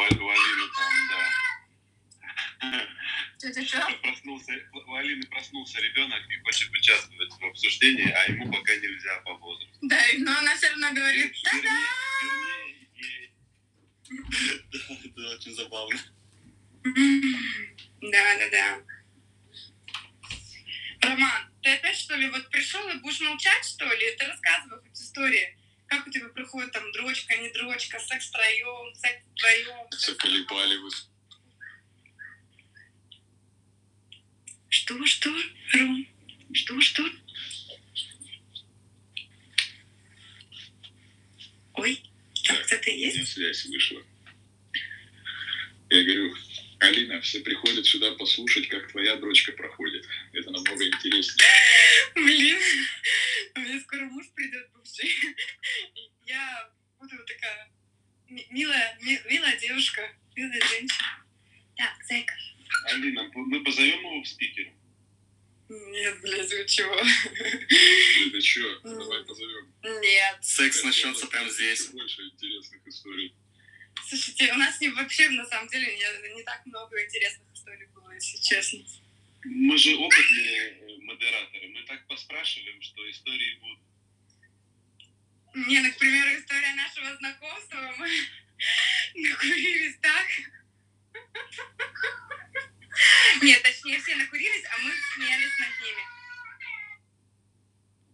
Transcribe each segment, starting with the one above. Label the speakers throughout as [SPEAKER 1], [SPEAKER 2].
[SPEAKER 1] Алины там, да.
[SPEAKER 2] Что?
[SPEAKER 1] Проснулся, у Алины проснулся ребенок и хочет участвовать в обсуждении, а ему пока нельзя по возрасту.
[SPEAKER 2] Да, но она все равно говорит,
[SPEAKER 1] Вернее, вернее, ей.
[SPEAKER 3] Да, это очень забавно.
[SPEAKER 2] Да, да, да. Роман, ты опять что ли вот пришел и будешь молчать, что ли? Ты рассказывай хоть истории. Как у тебя проходит там дрочка, не дрочка, секс втроем, секс вдвоем?
[SPEAKER 3] Все колебали вы.
[SPEAKER 2] Что, что, Ром? Что, что? Ой, там кто-то
[SPEAKER 3] У меня
[SPEAKER 2] есть?
[SPEAKER 3] связь вышла. Я говорю, Алина, все приходят сюда послушать, как твоя дрочка проходит. Это намного интереснее.
[SPEAKER 2] Блин, у меня скоро муж придет бывший. Я буду такая ми- милая, ми- милая девушка, милая женщина. Так, зайка.
[SPEAKER 1] Алина, мы позовем его в спикер?
[SPEAKER 2] Нет, блядь, вы чего?
[SPEAKER 3] Это что? Давай позовем.
[SPEAKER 2] Нет.
[SPEAKER 4] Секс начнется прямо здесь.
[SPEAKER 3] Больше интересных историй.
[SPEAKER 2] Слушайте, у нас не, вообще, на самом деле, не, не так много интересных историй было, если честно.
[SPEAKER 1] Мы же опытные э, модераторы, мы так поспрашиваем, что истории будут.
[SPEAKER 2] Не, ну, к примеру, история нашего знакомства. Мы накурились так. Нет, точнее, все накурились, а мы смеялись над ними.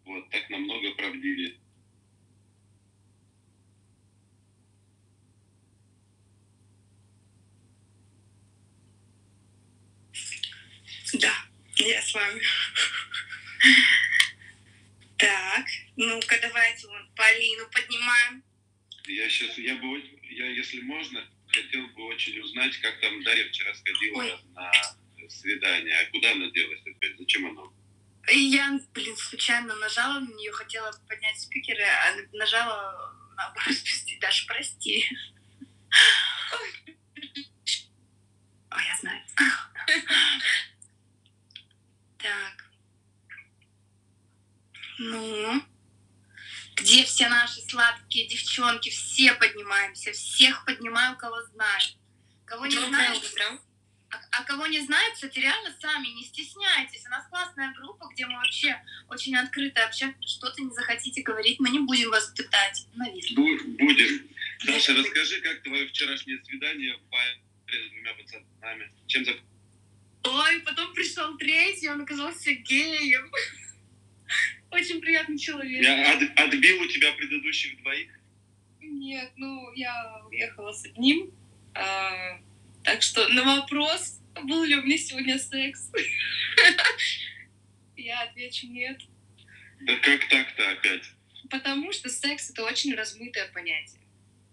[SPEAKER 1] Вот, так намного правдивее.
[SPEAKER 2] Да, я с вами. Так, ну-ка давайте вон Полину поднимаем.
[SPEAKER 1] Я сейчас, я бы, я, если можно, хотел бы очень узнать, как там Дарья вчера сходила
[SPEAKER 2] Ой.
[SPEAKER 1] на свидание. А куда она делась?
[SPEAKER 2] И Я, блин, случайно нажала на нее, хотела поднять спикеры, а нажала на прости, Даша, прости. Ой, я знаю. Так. Ну, где все наши сладкие девчонки? Все поднимаемся, всех поднимаю, кого знаю. Кого не знаю, а, а кого не знаю, кстати, реально сами не стесняйтесь. У нас классная группа, где мы вообще очень открыто общаемся. Что-то не захотите говорить, мы не будем вас пытать.
[SPEAKER 1] Бу- Будем. Даша, расскажи, как твое вчерашнее свидание в паре с двумя пацанами? Чем за...
[SPEAKER 2] Ой, потом пришел третий, он оказался геем. Очень приятный человек.
[SPEAKER 1] Я от- отбил у тебя предыдущих двоих?
[SPEAKER 2] Нет, ну, я уехала с одним. а, так что на вопрос, был ли у меня сегодня секс, я отвечу нет.
[SPEAKER 1] Да как так-то опять?
[SPEAKER 2] Потому что секс — это очень размытое понятие.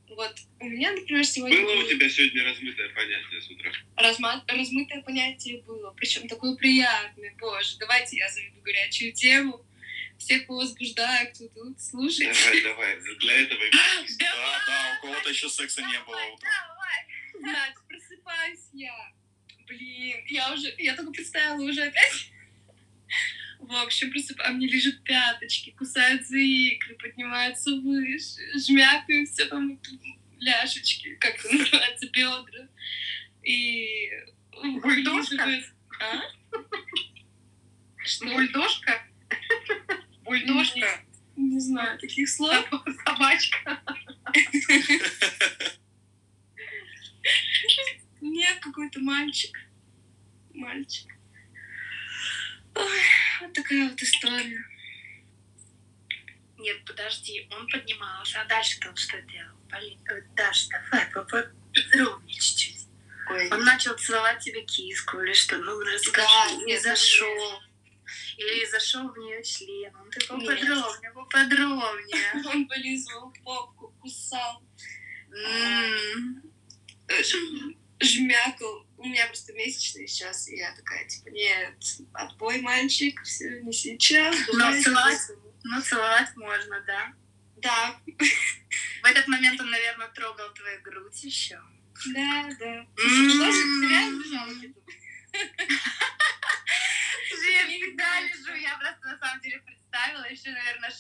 [SPEAKER 2] Вот у меня, например, сегодня
[SPEAKER 1] Было у тебя сегодня размытое понятие с утра?
[SPEAKER 2] разма- размытое понятие было, причем такое приятное. Боже, давайте я заведу горячую тему. Всех возбуждаю, кто тут слушает.
[SPEAKER 1] Давай, давай. Для этого и
[SPEAKER 4] Да, да, у кого-то еще секса не было утром.
[SPEAKER 2] Давай, просыпаюсь я. Блин, я уже, я только представила уже опять. В общем, просыпаюсь, а мне лежат пяточки, кусаются икры, поднимаются выше, жмякают все там ляшечки, как это называется, бедра. И
[SPEAKER 5] Бульдожка?
[SPEAKER 2] А? Что?
[SPEAKER 5] Бульдожка? Бульдожка?
[SPEAKER 2] Не знаю таких слов.
[SPEAKER 5] Собачка?
[SPEAKER 2] Нет, какой-то мальчик. Мальчик. Ой, вот такая вот история.
[SPEAKER 5] Нет, подожди, он поднимался, а дальше-то он что делал? Полин, э, Даша, давай, поподробнее чуть-чуть.
[SPEAKER 2] Ой,
[SPEAKER 5] Он начал целовать тебе киску или что? Ну, расскажи,
[SPEAKER 2] Да,
[SPEAKER 5] не зашел. Или зашел в нее член. Ну, ты поподробнее, поподробнее.
[SPEAKER 2] он полизывал попку, кусал, жмякал. У меня просто месячные сейчас, и я такая, типа, нет, отбой, мальчик, все, не сейчас.
[SPEAKER 5] Но
[SPEAKER 2] давай
[SPEAKER 5] целовать?
[SPEAKER 2] сейчас».
[SPEAKER 5] Ну, целовать можно, да.
[SPEAKER 2] Да,
[SPEAKER 5] В этот момент он, наверное, трогал твою грудь еще.
[SPEAKER 2] да, да. Реально где-то?
[SPEAKER 5] Я всегда лежу, я просто на самом деле представила еще, наверное,